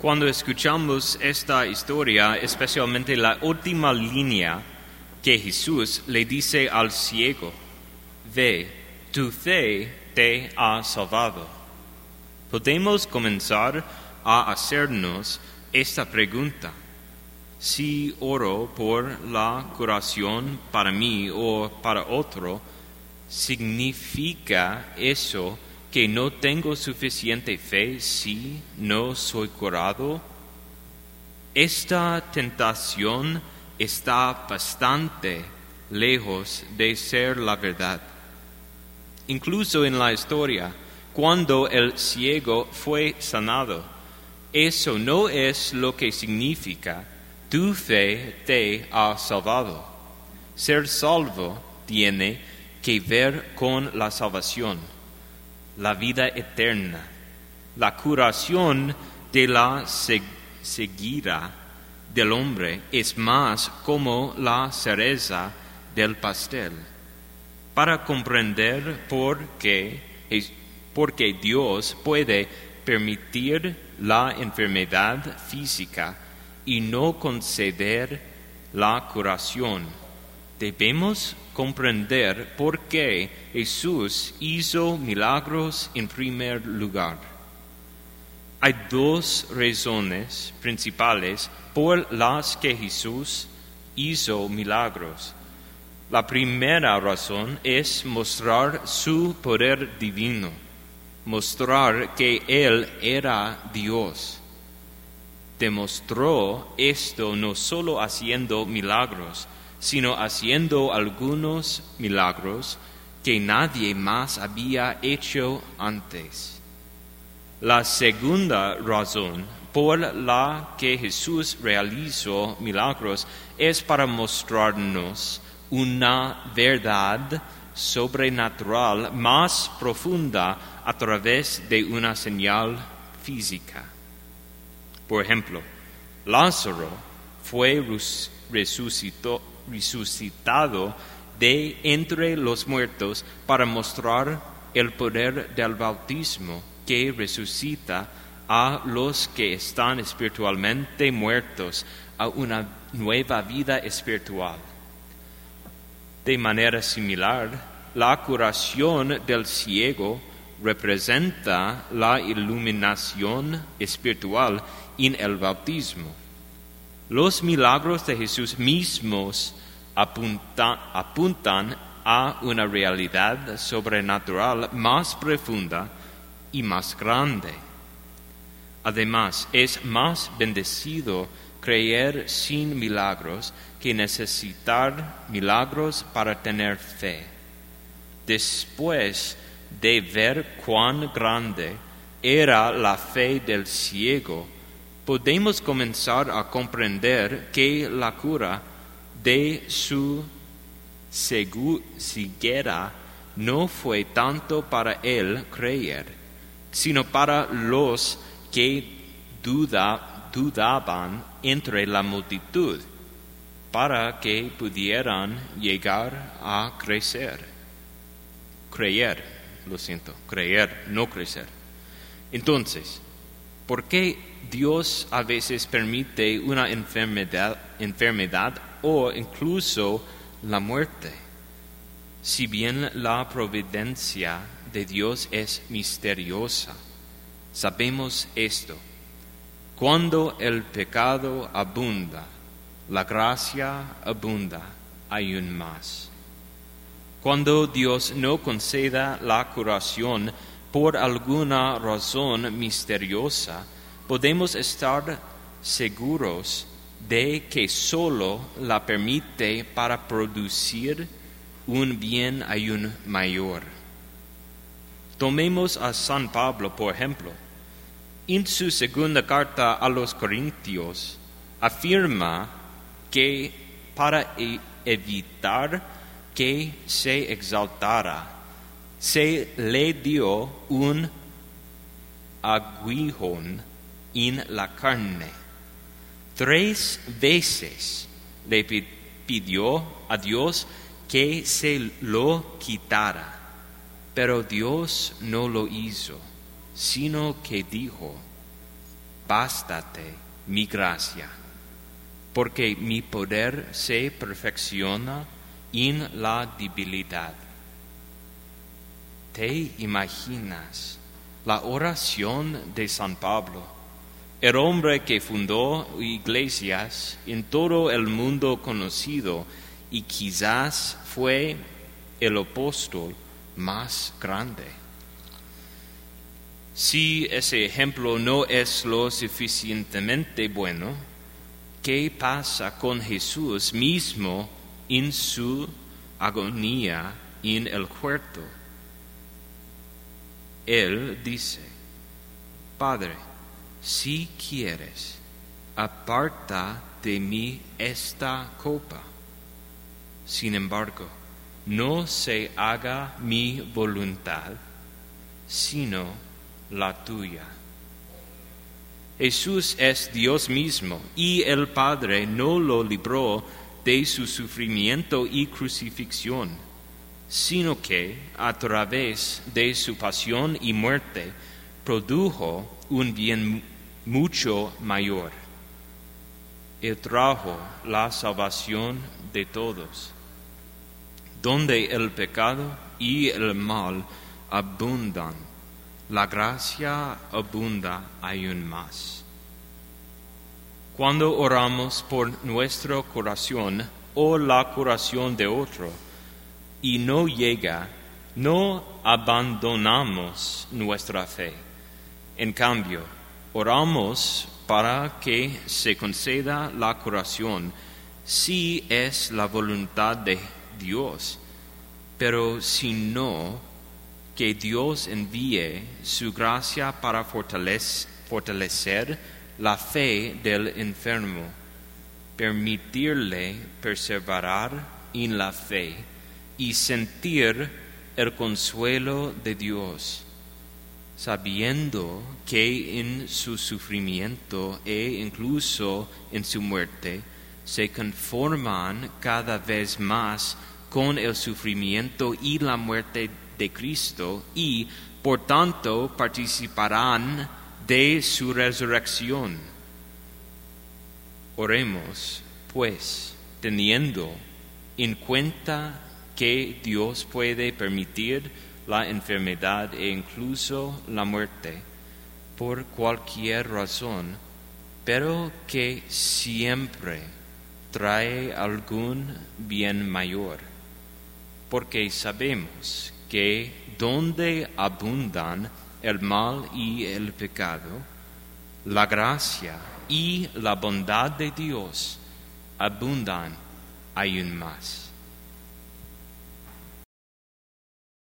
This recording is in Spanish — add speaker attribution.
Speaker 1: Cuando escuchamos esta historia, especialmente la última línea que Jesús le dice al ciego, ve, tu fe te ha salvado. Podemos comenzar a hacernos esta pregunta. Si oro por la curación para mí o para otro, ¿significa eso que no tengo suficiente fe si no soy curado? Esta tentación está bastante lejos de ser la verdad. Incluso en la historia, cuando el ciego fue sanado, eso no es lo que significa tu fe te ha salvado. Ser salvo tiene que ver con la salvación, la vida eterna, la curación de la ceguera del hombre es más como la cereza del pastel. Para comprender por qué, porque Dios puede permitir la enfermedad física y no conceder la curación. Debemos comprender por qué Jesús hizo milagros en primer lugar. Hay dos razones principales por las que Jesús hizo milagros. La primera razón es mostrar su poder divino, mostrar que Él era Dios demostró esto no solo haciendo milagros, sino haciendo algunos milagros que nadie más había hecho antes. La segunda razón por la que Jesús realizó milagros es para mostrarnos una verdad sobrenatural más profunda a través de una señal física. Por ejemplo, Lázaro fue resucitado de entre los muertos para mostrar el poder del bautismo que resucita a los que están espiritualmente muertos a una nueva vida espiritual. De manera similar, la curación del ciego representa la iluminación espiritual en el bautismo. Los milagros de Jesús mismos apuntan a una realidad sobrenatural más profunda y más grande. Además, es más bendecido creer sin milagros que necesitar milagros para tener fe. Después de ver cuán grande era la fe del ciego, podemos comenzar a comprender que la cura de su ceguera no fue tanto para él creer, sino para los que dudaban entre la multitud, para que pudieran llegar a crecer. Creer, lo siento, creer, no crecer. Entonces, ¿por qué Dios a veces permite una enfermedad, enfermedad o incluso la muerte. Si bien la providencia de Dios es misteriosa, sabemos esto. Cuando el pecado abunda, la gracia abunda aún más. Cuando Dios no conceda la curación por alguna razón misteriosa, podemos estar seguros de que solo la permite para producir un bien aún mayor. Tomemos a San Pablo, por ejemplo. En su segunda carta a los Corintios afirma que para e-, evitar que se exaltara, se le dio un aguijón en la carne. Tres veces le pidió a Dios que se lo quitara, pero Dios no lo hizo, sino que dijo, bástate mi gracia, porque mi poder se perfecciona en la debilidad. ¿Te imaginas la oración de San Pablo, el hombre que fundó iglesias en todo el mundo conocido y quizás fue el apóstol más grande? Si ese ejemplo no es lo suficientemente bueno, ¿qué pasa con Jesús mismo en su agonía en el huerto? Él dice, Padre, si quieres, aparta de mí esta copa. Sin embargo, no se haga mi voluntad, sino la tuya. Jesús es Dios mismo y el Padre no lo libró de su sufrimiento y crucifixión, sino que a través de su pasión y muerte produjo un bien mucho mayor. Él trajo la salvación de todos, donde el pecado y el mal abundan la gracia abunda aún más. Cuando oramos por nuestra curación o la curación de otro y no llega, no abandonamos nuestra fe. En cambio, oramos para que se conceda la curación si es la voluntad de Dios, pero si no, que Dios envíe su gracia para fortalecer la fe del enfermo, permitirle perseverar en la fe y sentir el consuelo de Dios, sabiendo que en su sufrimiento e incluso en su muerte se conforman cada vez más con el sufrimiento y la muerte de Cristo y por tanto participarán de su resurrección. Oremos, pues, teniendo en cuenta que Dios puede permitir la enfermedad e incluso la muerte por cualquier razón, pero que siempre trae algún bien mayor, porque sabemos que donde abundan el mal y el pecado, la gracia y la bondad de Dios abundan aún más.